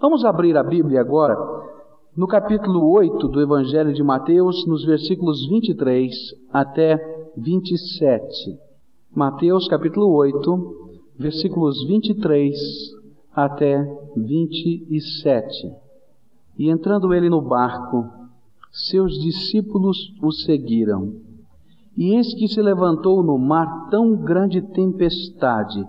Vamos abrir a Bíblia agora no capítulo 8 do Evangelho de Mateus, nos versículos 23 até 27. Mateus, capítulo 8, versículos 23 até 27. E entrando ele no barco, seus discípulos o seguiram. E eis que se levantou no mar tão grande tempestade,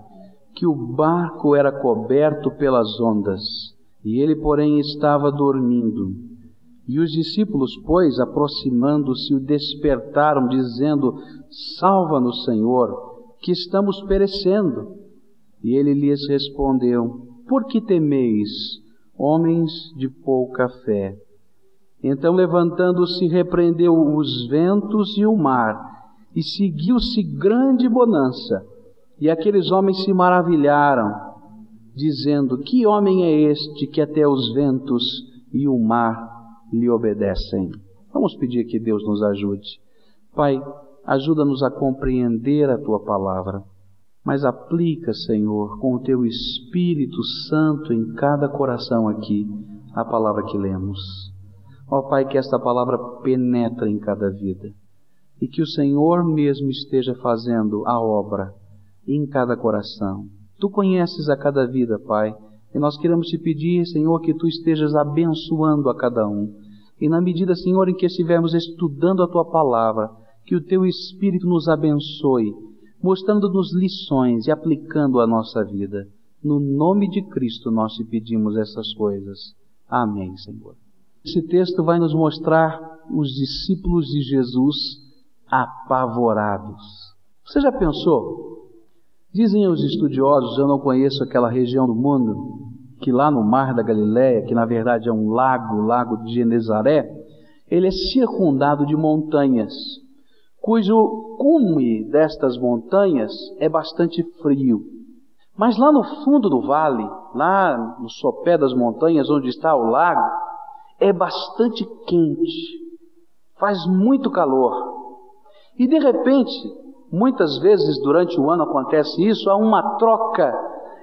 que o barco era coberto pelas ondas, e ele, porém, estava dormindo. E os discípulos, pois, aproximando-se, o despertaram, dizendo: Salva-nos, Senhor, que estamos perecendo. E ele lhes respondeu: Por que temeis, homens de pouca fé? Então, levantando-se, repreendeu os ventos e o mar, e seguiu-se grande bonança. E aqueles homens se maravilharam, dizendo: Que homem é este que até os ventos e o mar lhe obedecem? Vamos pedir que Deus nos ajude. Pai, ajuda-nos a compreender a tua palavra, mas aplica, Senhor, com o teu Espírito Santo em cada coração aqui a palavra que lemos. Ó Pai, que esta palavra penetre em cada vida e que o Senhor mesmo esteja fazendo a obra em cada coração. Tu conheces a cada vida, Pai, e nós queremos te pedir, Senhor, que tu estejas abençoando a cada um. E na medida, Senhor, em que estivermos estudando a tua palavra, que o teu Espírito nos abençoe, mostrando-nos lições e aplicando a nossa vida. No nome de Cristo nós te pedimos essas coisas. Amém, Senhor. Esse texto vai nos mostrar os discípulos de Jesus apavorados. Você já pensou? Dizem os estudiosos, eu não conheço aquela região do mundo, que lá no mar da Galileia, que na verdade é um lago, o lago de Genezaré, ele é circundado de montanhas, cujo cume destas montanhas é bastante frio. Mas lá no fundo do vale, lá no sopé das montanhas onde está o lago, é bastante quente, faz muito calor. E de repente, muitas vezes durante o ano acontece isso, há uma troca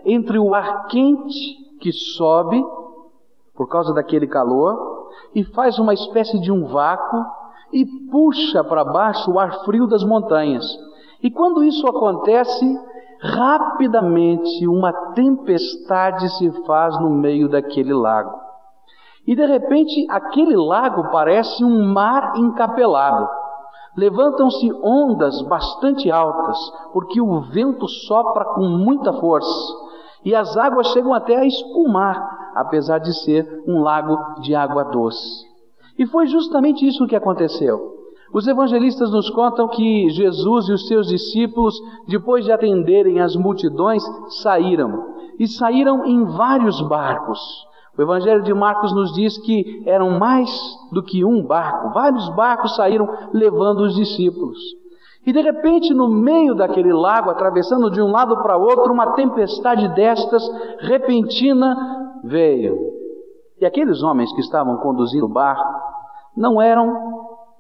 entre o ar quente que sobe por causa daquele calor e faz uma espécie de um vácuo e puxa para baixo o ar frio das montanhas. E quando isso acontece, rapidamente uma tempestade se faz no meio daquele lago. E de repente aquele lago parece um mar encapelado. Levantam-se ondas bastante altas, porque o vento sopra com muita força, e as águas chegam até a espumar, apesar de ser um lago de água doce. E foi justamente isso que aconteceu. Os evangelistas nos contam que Jesus e os seus discípulos, depois de atenderem as multidões, saíram. E saíram em vários barcos. O Evangelho de Marcos nos diz que eram mais do que um barco, vários barcos saíram levando os discípulos. E de repente, no meio daquele lago, atravessando de um lado para outro, uma tempestade destas, repentina, veio. E aqueles homens que estavam conduzindo o barco não eram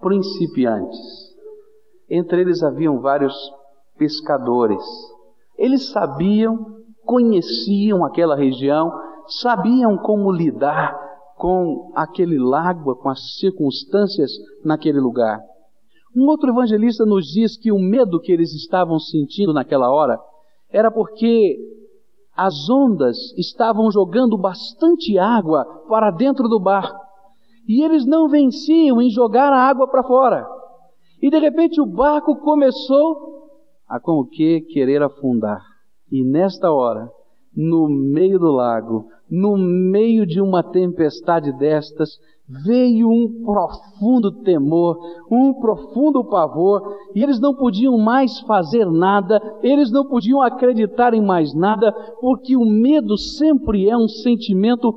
principiantes. Entre eles haviam vários pescadores. Eles sabiam, conheciam aquela região, sabiam como lidar com aquele lago, com as circunstâncias naquele lugar. Um outro evangelista nos diz que o medo que eles estavam sentindo naquela hora era porque as ondas estavam jogando bastante água para dentro do barco e eles não venciam em jogar a água para fora. E de repente o barco começou a com o que querer afundar. E nesta hora, no meio do lago, no meio de uma tempestade destas, veio um profundo temor, um profundo pavor, e eles não podiam mais fazer nada, eles não podiam acreditar em mais nada, porque o medo sempre é um sentimento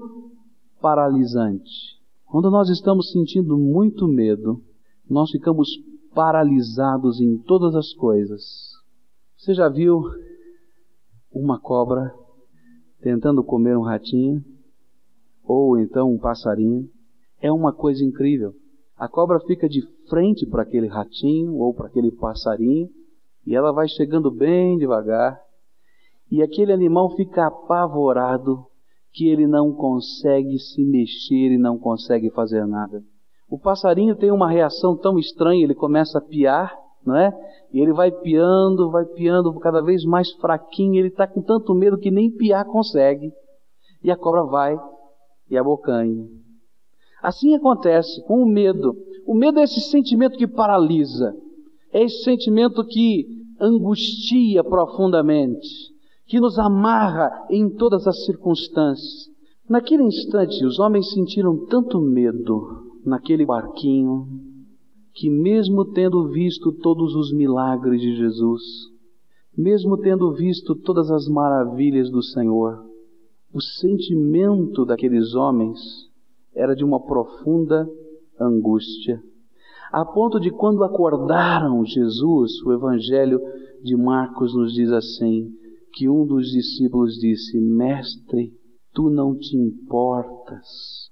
paralisante. Quando nós estamos sentindo muito medo, nós ficamos paralisados em todas as coisas. Você já viu uma cobra tentando comer um ratinho, ou então um passarinho, é uma coisa incrível. A cobra fica de frente para aquele ratinho ou para aquele passarinho e ela vai chegando bem devagar e aquele animal fica apavorado que ele não consegue se mexer e não consegue fazer nada. O passarinho tem uma reação tão estranha, ele começa a piar, não é? E ele vai piando, vai piando cada vez mais fraquinho, ele está com tanto medo que nem piar consegue. E a cobra vai e abocanha. Assim acontece com o medo. O medo é esse sentimento que paralisa, é esse sentimento que angustia profundamente, que nos amarra em todas as circunstâncias. Naquele instante, os homens sentiram tanto medo naquele barquinho, que, mesmo tendo visto todos os milagres de Jesus, mesmo tendo visto todas as maravilhas do Senhor, o sentimento daqueles homens era de uma profunda angústia. A ponto de quando acordaram Jesus, o Evangelho de Marcos nos diz assim: que um dos discípulos disse: Mestre, tu não te importas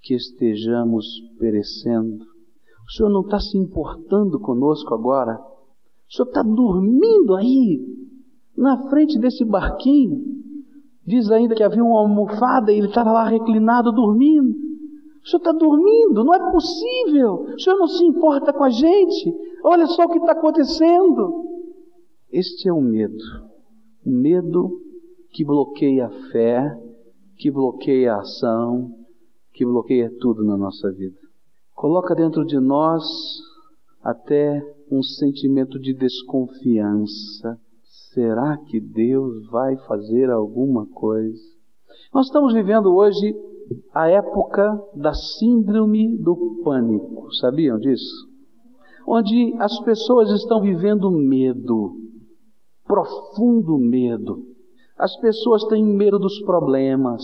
que estejamos perecendo. O Senhor não está se importando conosco agora. O Senhor está dormindo aí, na frente desse barquinho. Diz ainda que havia uma almofada e ele estava lá reclinado dormindo. O senhor está dormindo, não é possível. O senhor não se importa com a gente. Olha só o que está acontecendo. Este é o medo. Medo que bloqueia a fé, que bloqueia a ação, que bloqueia tudo na nossa vida. Coloca dentro de nós até um sentimento de desconfiança. Será que Deus vai fazer alguma coisa? Nós estamos vivendo hoje a época da síndrome do pânico, sabiam disso? Onde as pessoas estão vivendo medo, profundo medo. As pessoas têm medo dos problemas,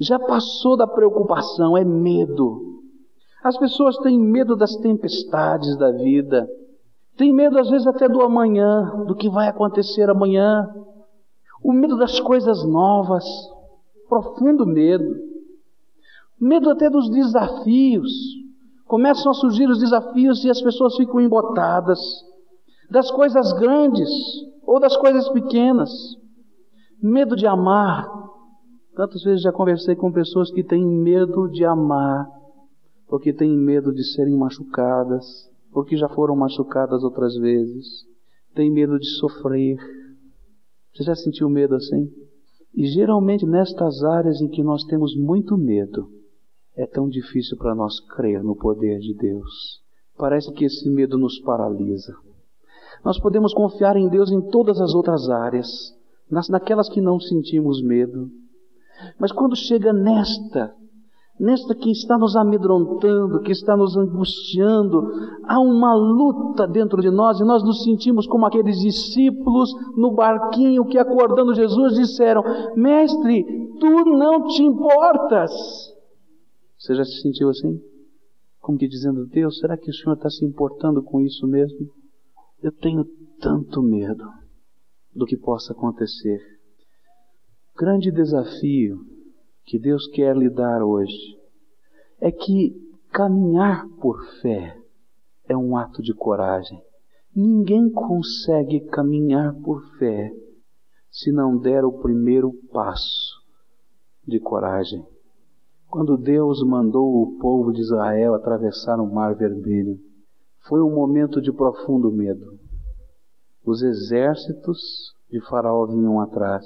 já passou da preocupação, é medo. As pessoas têm medo das tempestades da vida, têm medo às vezes até do amanhã, do que vai acontecer amanhã, o medo das coisas novas, profundo medo, medo até dos desafios. Começam a surgir os desafios e as pessoas ficam embotadas, das coisas grandes ou das coisas pequenas, medo de amar, Tantas vezes já conversei com pessoas que têm medo de amar, porque têm medo de serem machucadas, porque já foram machucadas outras vezes, têm medo de sofrer. Você já sentiu medo assim? E geralmente nestas áreas em que nós temos muito medo, é tão difícil para nós crer no poder de Deus. Parece que esse medo nos paralisa. Nós podemos confiar em Deus em todas as outras áreas, naquelas que não sentimos medo, mas quando chega nesta, nesta que está nos amedrontando, que está nos angustiando, há uma luta dentro de nós e nós nos sentimos como aqueles discípulos no barquinho que acordando Jesus disseram: Mestre, tu não te importas. Você já se sentiu assim? Como que dizendo: Deus, será que o Senhor está se importando com isso mesmo? Eu tenho tanto medo do que possa acontecer grande desafio que Deus quer lhe dar hoje é que caminhar por fé é um ato de coragem. Ninguém consegue caminhar por fé se não der o primeiro passo de coragem. Quando Deus mandou o povo de Israel atravessar o Mar Vermelho, foi um momento de profundo medo. Os exércitos de Faraó vinham atrás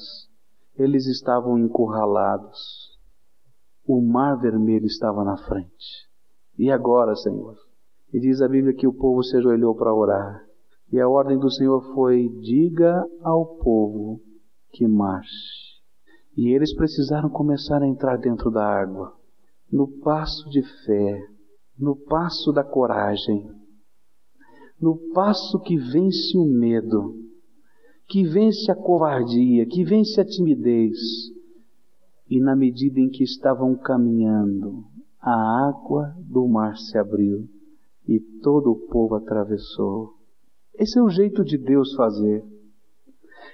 eles estavam encurralados. O mar vermelho estava na frente. E agora, Senhor? E diz a Bíblia que o povo se ajoelhou para orar. E a ordem do Senhor foi: diga ao povo que marche. E eles precisaram começar a entrar dentro da água, no passo de fé, no passo da coragem, no passo que vence o medo, que vence a covardia, que vence a timidez. E na medida em que estavam caminhando, a água do mar se abriu e todo o povo atravessou. Esse é o jeito de Deus fazer.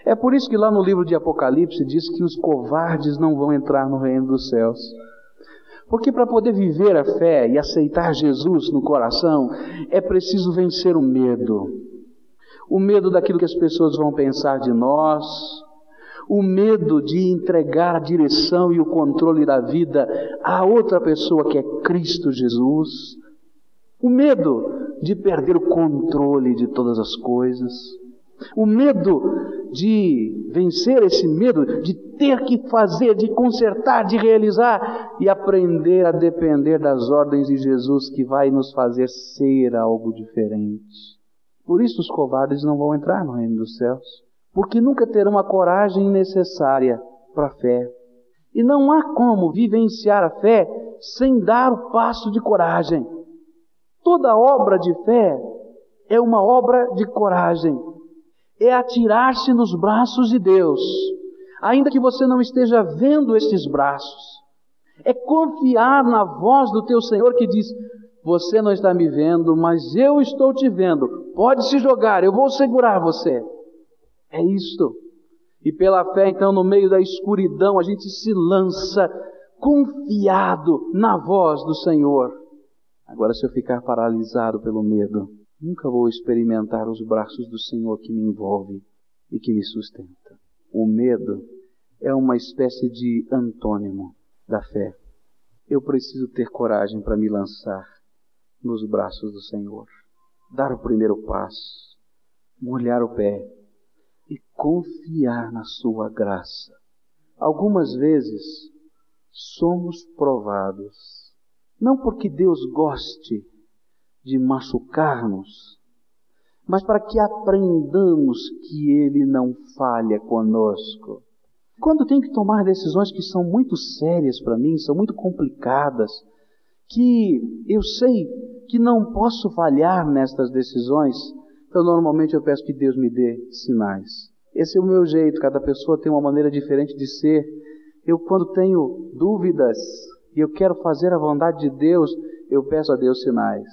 É por isso que lá no livro de Apocalipse diz que os covardes não vão entrar no reino dos céus. Porque para poder viver a fé e aceitar Jesus no coração, é preciso vencer o medo o medo daquilo que as pessoas vão pensar de nós, o medo de entregar a direção e o controle da vida a outra pessoa que é Cristo Jesus, o medo de perder o controle de todas as coisas, o medo de vencer esse medo, de ter que fazer, de consertar, de realizar e aprender a depender das ordens de Jesus que vai nos fazer ser algo diferente. Por isso os covardes não vão entrar no reino dos céus, porque nunca terão a coragem necessária para a fé. E não há como vivenciar a fé sem dar o passo de coragem. Toda obra de fé é uma obra de coragem. É atirar-se nos braços de Deus, ainda que você não esteja vendo estes braços. É confiar na voz do teu Senhor que diz: Você não está me vendo, mas eu estou te vendo. Pode se jogar, eu vou segurar você. É isto. E pela fé, então, no meio da escuridão, a gente se lança confiado na voz do Senhor. Agora, se eu ficar paralisado pelo medo, nunca vou experimentar os braços do Senhor que me envolve e que me sustenta. O medo é uma espécie de antônimo da fé. Eu preciso ter coragem para me lançar nos braços do Senhor, dar o primeiro passo, molhar o pé e confiar na Sua graça. Algumas vezes somos provados, não porque Deus goste de machucar-nos, mas para que aprendamos que Ele não falha conosco. Quando tenho que tomar decisões que são muito sérias para mim, são muito complicadas, que eu sei que não posso falhar nestas decisões, então, normalmente eu peço que Deus me dê sinais. Esse é o meu jeito, cada pessoa tem uma maneira diferente de ser. Eu, quando tenho dúvidas e eu quero fazer a vontade de Deus, eu peço a Deus sinais.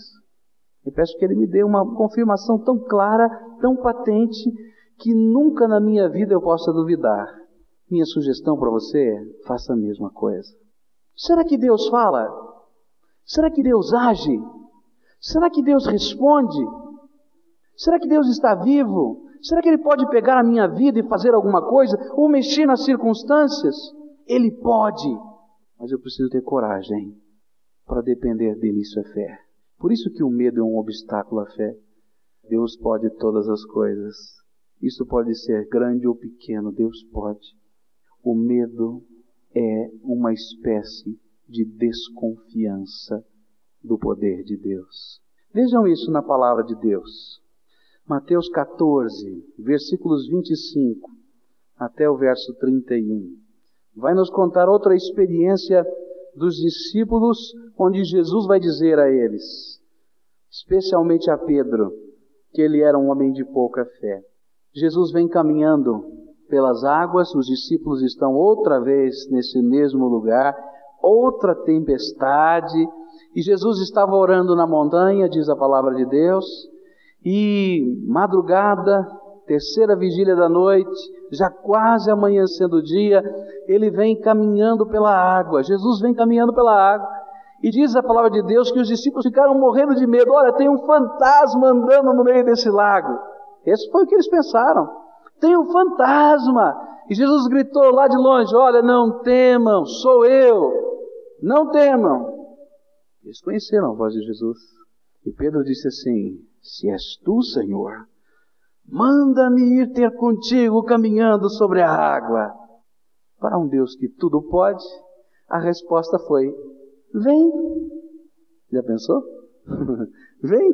Eu peço que Ele me dê uma confirmação tão clara, tão patente, que nunca na minha vida eu possa duvidar. Minha sugestão para você é: faça a mesma coisa. Será que Deus fala? Será que Deus age? Será que Deus responde? Será que Deus está vivo? Será que Ele pode pegar a minha vida e fazer alguma coisa? Ou mexer nas circunstâncias? Ele pode, mas eu preciso ter coragem para depender dele. Isso é fé. Por isso que o medo é um obstáculo à fé. Deus pode todas as coisas. Isso pode ser grande ou pequeno, Deus pode. O medo é uma espécie de desconfiança do poder de Deus. Vejam isso na palavra de Deus. Mateus 14, versículos 25 até o verso 31. Vai nos contar outra experiência dos discípulos, onde Jesus vai dizer a eles, especialmente a Pedro, que ele era um homem de pouca fé. Jesus vem caminhando pelas águas, os discípulos estão outra vez nesse mesmo lugar, outra tempestade, e Jesus estava orando na montanha, diz a palavra de Deus, e madrugada, terceira vigília da noite, já quase amanhecendo o dia, ele vem caminhando pela água. Jesus vem caminhando pela água. E diz a palavra de Deus que os discípulos ficaram morrendo de medo. Olha, tem um fantasma andando no meio desse lago. Esse foi o que eles pensaram. Tem um fantasma. E Jesus gritou lá de longe: Olha, não temam, sou eu. Não temam. Eles conheceram a voz de Jesus. E Pedro disse assim: se és tu, Senhor, manda-me ir ter contigo caminhando sobre a água. Para um Deus que tudo pode, a resposta foi: Vem. Já pensou? vem.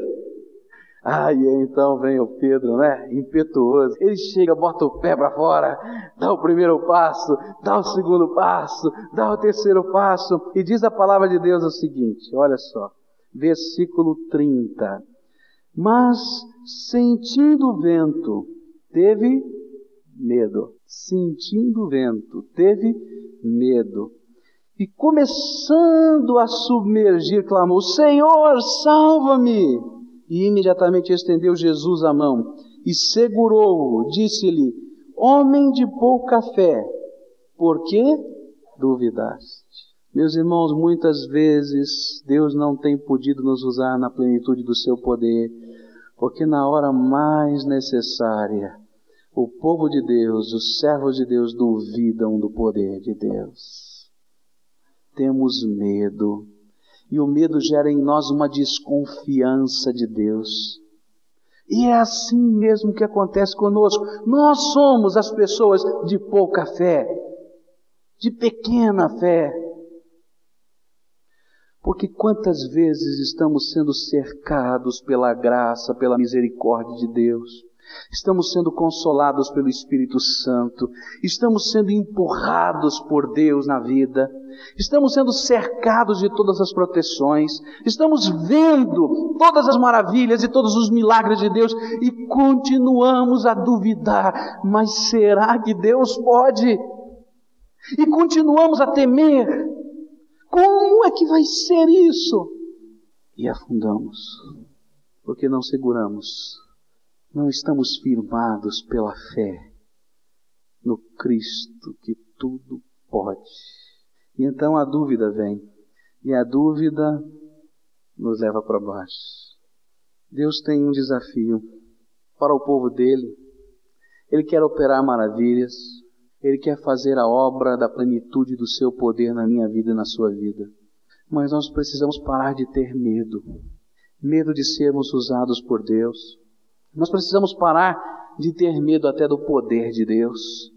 Ah, e então vem o Pedro, né? Impetuoso. Ele chega, bota o pé para fora, dá o primeiro passo, dá o segundo passo, dá o terceiro passo, e diz a palavra de Deus o seguinte: olha só, versículo 30. Mas, sentindo o vento, teve medo. Sentindo o vento, teve medo. E começando a submergir, clamou: Senhor, salva-me! E imediatamente estendeu Jesus a mão e segurou-o. Disse-lhe: Homem de pouca fé, por que duvidaste? Meus irmãos, muitas vezes Deus não tem podido nos usar na plenitude do seu poder, porque na hora mais necessária, O povo de Deus, os servos de Deus duvidam do poder de Deus. Temos medo. E o medo gera em nós uma desconfiança de Deus. E é assim mesmo que acontece conosco. Nós somos as pessoas de pouca fé, de pequena fé. Porque quantas vezes estamos sendo cercados pela graça, pela misericórdia de Deus, estamos sendo consolados pelo Espírito Santo, estamos sendo empurrados por Deus na vida, estamos sendo cercados de todas as proteções, estamos vendo todas as maravilhas e todos os milagres de Deus e continuamos a duvidar: mas será que Deus pode? E continuamos a temer como é que vai ser isso? E afundamos, porque não seguramos, não estamos firmados pela fé no Cristo que tudo pode. E então a dúvida vem, e a dúvida nos leva para baixo. Deus tem um desafio para o povo dele. Ele quer operar maravilhas, ele quer fazer a obra da plenitude do seu poder na minha vida e na sua vida. Mas nós precisamos parar de ter medo. Medo de sermos usados por Deus. Nós precisamos parar de ter medo até do poder de Deus.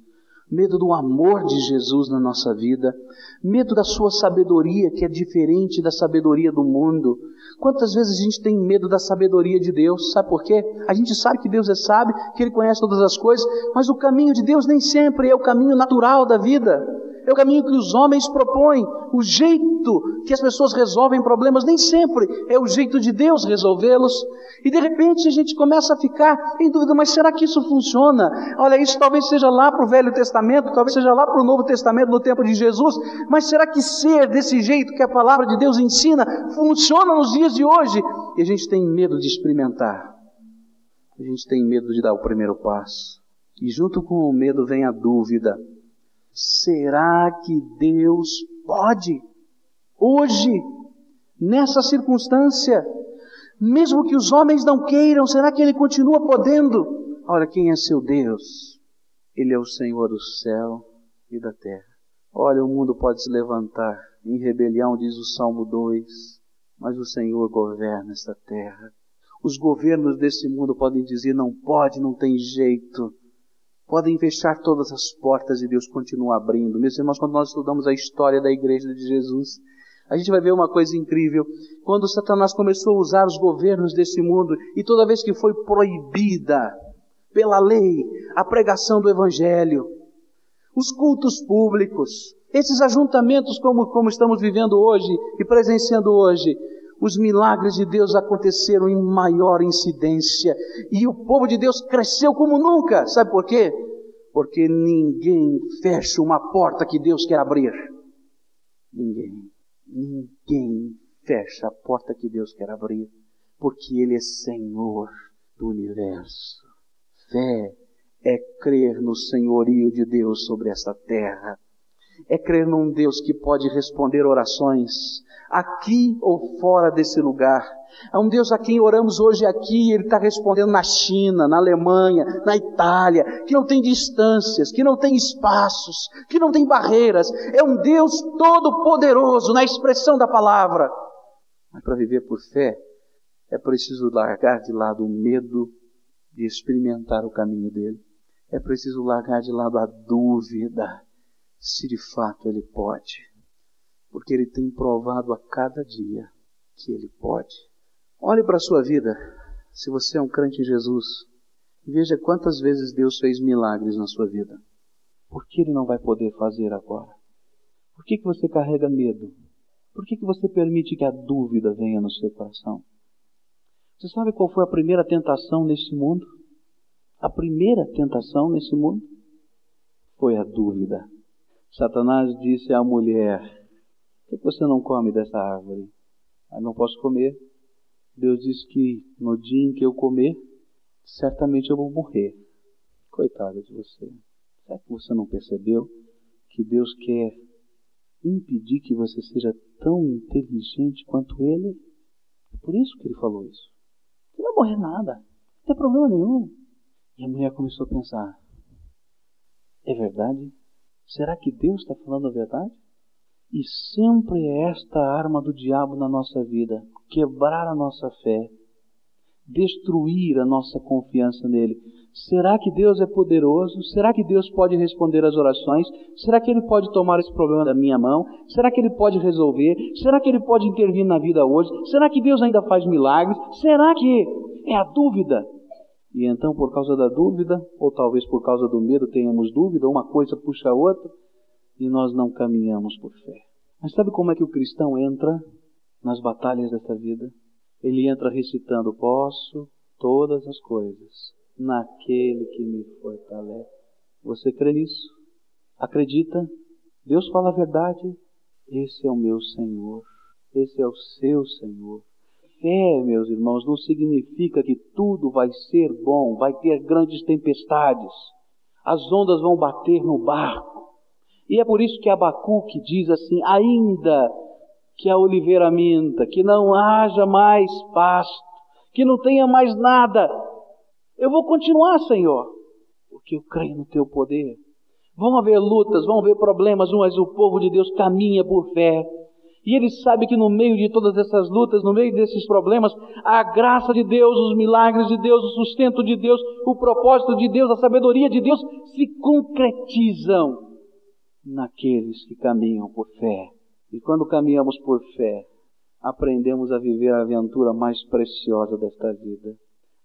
Medo do amor de Jesus na nossa vida. Medo da sua sabedoria, que é diferente da sabedoria do mundo. Quantas vezes a gente tem medo da sabedoria de Deus? Sabe por quê? A gente sabe que Deus é sábio, que Ele conhece todas as coisas, mas o caminho de Deus nem sempre é o caminho natural da vida é o caminho que os homens propõem, o jeito que as pessoas resolvem problemas, nem sempre é o jeito de Deus resolvê-los. E de repente a gente começa a ficar em dúvida, mas será que isso funciona? Olha, isso talvez seja lá para o Velho Testamento, talvez seja lá para o Novo Testamento, no tempo de Jesus, mas será que ser desse jeito que a palavra de Deus ensina funciona nos dias de hoje? E a gente tem medo de experimentar. A gente tem medo de dar o primeiro passo. E junto com o medo vem a dúvida. Será que Deus pode? Hoje, nessa circunstância, mesmo que os homens não queiram, será que Ele continua podendo? Olha, quem é seu Deus? Ele é o Senhor do céu e da terra. Olha, o mundo pode se levantar em rebelião, diz o Salmo 2, mas o Senhor governa esta terra. Os governos desse mundo podem dizer: não pode, não tem jeito. Podem fechar todas as portas e Deus continua abrindo. Meus irmãos, quando nós estudamos a história da igreja de Jesus, a gente vai ver uma coisa incrível. Quando Satanás começou a usar os governos desse mundo e toda vez que foi proibida pela lei a pregação do Evangelho, os cultos públicos, esses ajuntamentos como, como estamos vivendo hoje e presenciando hoje, os milagres de Deus aconteceram em maior incidência e o povo de Deus cresceu como nunca. Sabe por quê? Porque ninguém fecha uma porta que Deus quer abrir. Ninguém. Ninguém fecha a porta que Deus quer abrir. Porque Ele é Senhor do universo. Fé é crer no senhorio de Deus sobre esta terra. É crer num Deus que pode responder orações aqui ou fora desse lugar. É um Deus a quem oramos hoje aqui, Ele está respondendo na China, na Alemanha, na Itália, que não tem distâncias, que não tem espaços, que não tem barreiras. É um Deus todo-poderoso na expressão da palavra. Mas para viver por fé, é preciso largar de lado o medo de experimentar o caminho dele. É preciso largar de lado a dúvida se de fato ele pode porque Ele tem provado a cada dia que Ele pode. Olhe para a sua vida, se você é um crente em Jesus, e veja quantas vezes Deus fez milagres na sua vida. Por que Ele não vai poder fazer agora? Por que, que você carrega medo? Por que, que você permite que a dúvida venha no seu coração? Você sabe qual foi a primeira tentação nesse mundo? A primeira tentação nesse mundo foi a dúvida. Satanás disse à mulher: por que você não come dessa árvore? Ah, não posso comer. Deus disse que no dia em que eu comer, certamente eu vou morrer. Coitada de você. Será que você não percebeu que Deus quer impedir que você seja tão inteligente quanto Ele? É por isso que Ele falou isso. Você não vai morrer nada. Não tem problema nenhum. E a mulher começou a pensar: É verdade? Será que Deus está falando a verdade? E sempre é esta arma do diabo na nossa vida: quebrar a nossa fé, destruir a nossa confiança nele. Será que Deus é poderoso? Será que Deus pode responder às orações? Será que Ele pode tomar esse problema da minha mão? Será que Ele pode resolver? Será que Ele pode intervir na vida hoje? Será que Deus ainda faz milagres? Será que é a dúvida? E então, por causa da dúvida, ou talvez por causa do medo, tenhamos dúvida, uma coisa puxa a outra, e nós não caminhamos por fé. Mas sabe como é que o cristão entra nas batalhas desta vida? Ele entra recitando: Posso todas as coisas naquele que me fortalece. Você crê nisso? Acredita? Deus fala a verdade? Esse é o meu Senhor. Esse é o seu Senhor. Fé, meus irmãos, não significa que tudo vai ser bom, vai ter grandes tempestades, as ondas vão bater no barco. E é por isso que Abacuque diz assim: ainda que a oliveira minta, que não haja mais pasto, que não tenha mais nada, eu vou continuar, Senhor, porque eu creio no teu poder. Vão haver lutas, vão haver problemas, mas o povo de Deus caminha por fé. E ele sabe que no meio de todas essas lutas, no meio desses problemas, a graça de Deus, os milagres de Deus, o sustento de Deus, o propósito de Deus, a sabedoria de Deus se concretizam naqueles que caminham por fé. E quando caminhamos por fé, aprendemos a viver a aventura mais preciosa desta vida,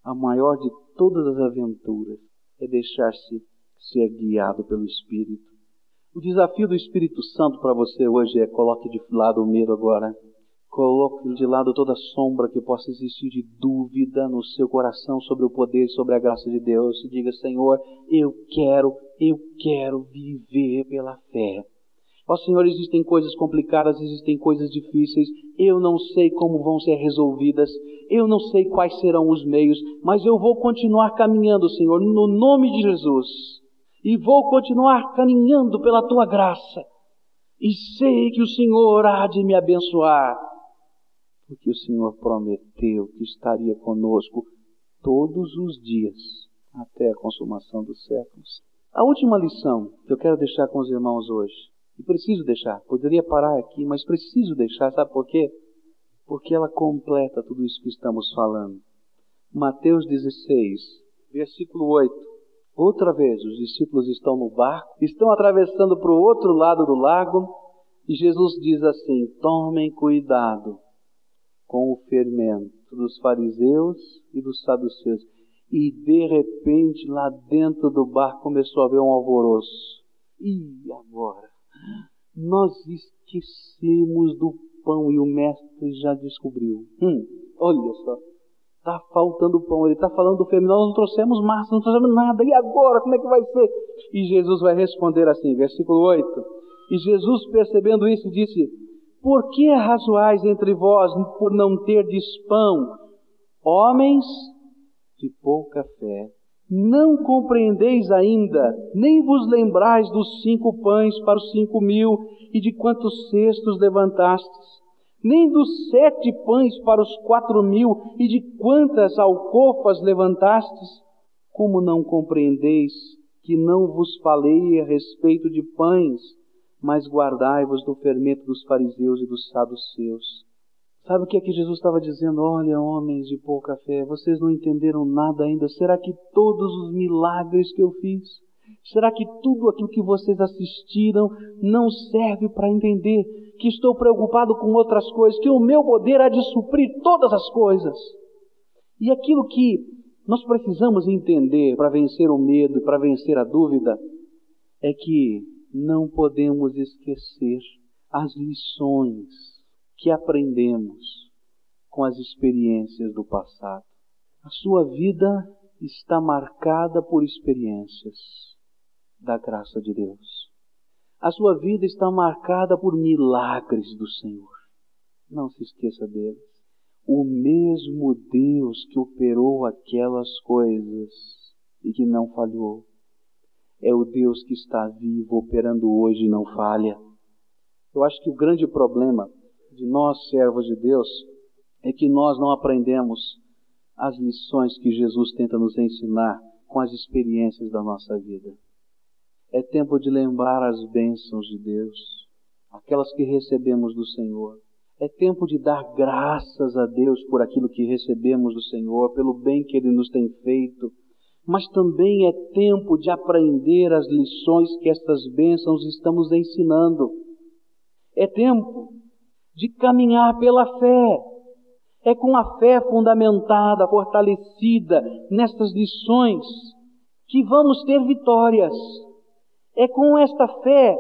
a maior de todas as aventuras é deixar-se ser guiado pelo Espírito. O desafio do Espírito Santo para você hoje é coloque de lado o medo agora. Coloque de lado toda sombra que possa existir de dúvida no seu coração sobre o poder e sobre a graça de Deus. E diga, Senhor, eu quero, eu quero viver pela fé. Ó Senhor, existem coisas complicadas, existem coisas difíceis, eu não sei como vão ser resolvidas, eu não sei quais serão os meios, mas eu vou continuar caminhando, Senhor, no nome de Jesus, e vou continuar caminhando pela tua graça, e sei que o Senhor há de me abençoar, porque o Senhor prometeu que estaria conosco todos os dias, até a consumação dos séculos. A última lição que eu quero deixar com os irmãos hoje e preciso deixar. Poderia parar aqui, mas preciso deixar. Sabe por quê? Porque ela completa tudo isso que estamos falando. Mateus 16, versículo 8. Outra vez, os discípulos estão no barco, estão atravessando para o outro lado do lago, e Jesus diz assim: Tomem cuidado com o fermento dos fariseus e dos saduceus. E de repente, lá dentro do barco, começou a haver um alvoroço. E agora? Nós esquecemos do pão e o mestre já descobriu. Hum, olha só. Está faltando pão. Ele está falando do feminino. Nós não trouxemos massa, não trouxemos nada. E agora? Como é que vai ser? E Jesus vai responder assim, versículo 8. E Jesus, percebendo isso, disse: Por que razoais entre vós por não terdes pão, homens de pouca fé? Não compreendeis ainda, nem vos lembrais dos cinco pães para os cinco mil e de quantos cestos levantastes, nem dos sete pães para os quatro mil e de quantas alcofas levantastes? Como não compreendeis que não vos falei a respeito de pães, mas guardai-vos do fermento dos fariseus e dos saduceus? Sabe o que é que Jesus estava dizendo? Olha, homens de pouca fé, vocês não entenderam nada ainda. Será que todos os milagres que eu fiz, será que tudo aquilo que vocês assistiram não serve para entender que estou preocupado com outras coisas, que o meu poder há de suprir todas as coisas? E aquilo que nós precisamos entender para vencer o medo e para vencer a dúvida é que não podemos esquecer as lições que aprendemos com as experiências do passado. A sua vida está marcada por experiências da graça de Deus. A sua vida está marcada por milagres do Senhor. Não se esqueça deles. O mesmo Deus que operou aquelas coisas e que não falhou, é o Deus que está vivo, operando hoje e não falha. Eu acho que o grande problema de nós, servos de Deus, é que nós não aprendemos as lições que Jesus tenta nos ensinar com as experiências da nossa vida. É tempo de lembrar as bênçãos de Deus, aquelas que recebemos do Senhor. É tempo de dar graças a Deus por aquilo que recebemos do Senhor, pelo bem que Ele nos tem feito. Mas também é tempo de aprender as lições que estas bênçãos estamos ensinando. É tempo de caminhar pela fé. É com a fé fundamentada, fortalecida nestas lições, que vamos ter vitórias. É com esta fé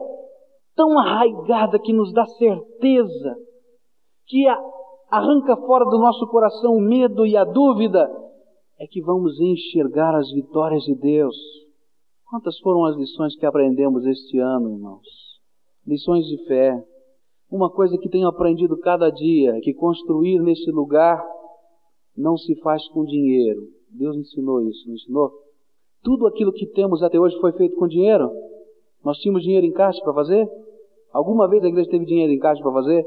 tão arraigada que nos dá certeza que arranca fora do nosso coração o medo e a dúvida, é que vamos enxergar as vitórias de Deus. Quantas foram as lições que aprendemos este ano, irmãos? Lições de fé. Uma coisa que tenho aprendido cada dia é que construir neste lugar não se faz com dinheiro. Deus ensinou isso, não ensinou? Tudo aquilo que temos até hoje foi feito com dinheiro? Nós tínhamos dinheiro em caixa para fazer? Alguma vez a igreja teve dinheiro em caixa para fazer?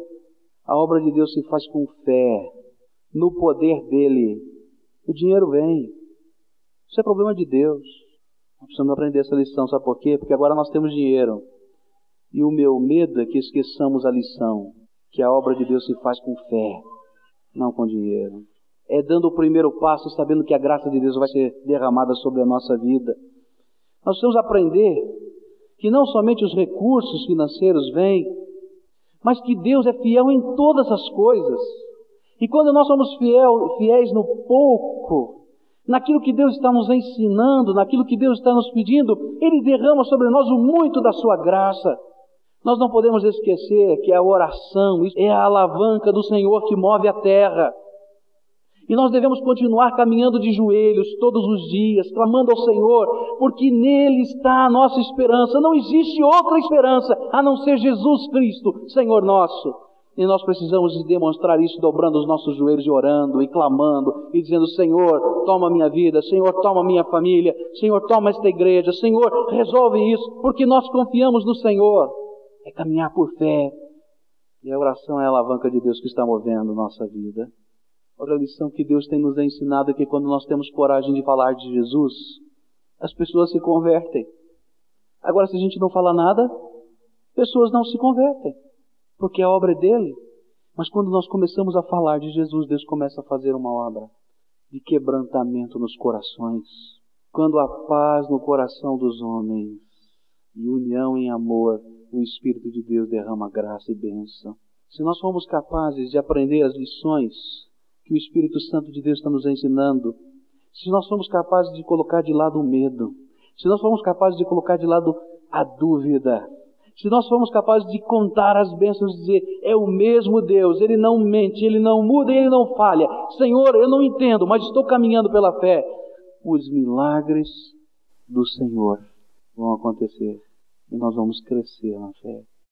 A obra de Deus se faz com fé, no poder dele. O dinheiro vem. Isso é problema de Deus. Nós precisamos aprender essa lição, sabe por quê? Porque agora nós temos dinheiro. E o meu medo é que esqueçamos a lição, que a obra de Deus se faz com fé, não com dinheiro. É dando o primeiro passo, sabendo que a graça de Deus vai ser derramada sobre a nossa vida. Nós precisamos aprender que não somente os recursos financeiros vêm, mas que Deus é fiel em todas as coisas. E quando nós somos fiel, fiéis no pouco, naquilo que Deus está nos ensinando, naquilo que Deus está nos pedindo, Ele derrama sobre nós o muito da Sua graça. Nós não podemos esquecer que a oração é a alavanca do Senhor que move a terra. E nós devemos continuar caminhando de joelhos todos os dias, clamando ao Senhor, porque nele está a nossa esperança. Não existe outra esperança a não ser Jesus Cristo, Senhor nosso. E nós precisamos demonstrar isso dobrando os nossos joelhos e orando e clamando e dizendo: Senhor, toma minha vida, Senhor, toma minha família, Senhor, toma esta igreja, Senhor, resolve isso, porque nós confiamos no Senhor. É caminhar por fé. E a oração é a alavanca de Deus que está movendo nossa vida. Outra lição que Deus tem nos ensinado é que quando nós temos coragem de falar de Jesus, as pessoas se convertem. Agora, se a gente não fala nada, pessoas não se convertem, porque a obra é dele. Mas quando nós começamos a falar de Jesus, Deus começa a fazer uma obra de quebrantamento nos corações. Quando há paz no coração dos homens e união em amor, o Espírito de Deus derrama graça e bênção. Se nós formos capazes de aprender as lições que o Espírito Santo de Deus está nos ensinando, se nós formos capazes de colocar de lado o medo, se nós formos capazes de colocar de lado a dúvida, se nós formos capazes de contar as bênçãos e dizer, é o mesmo Deus, Ele não mente, Ele não muda, Ele não falha. Senhor, eu não entendo, mas estou caminhando pela fé. Os milagres do Senhor vão acontecer e nós vamos crescer na fé.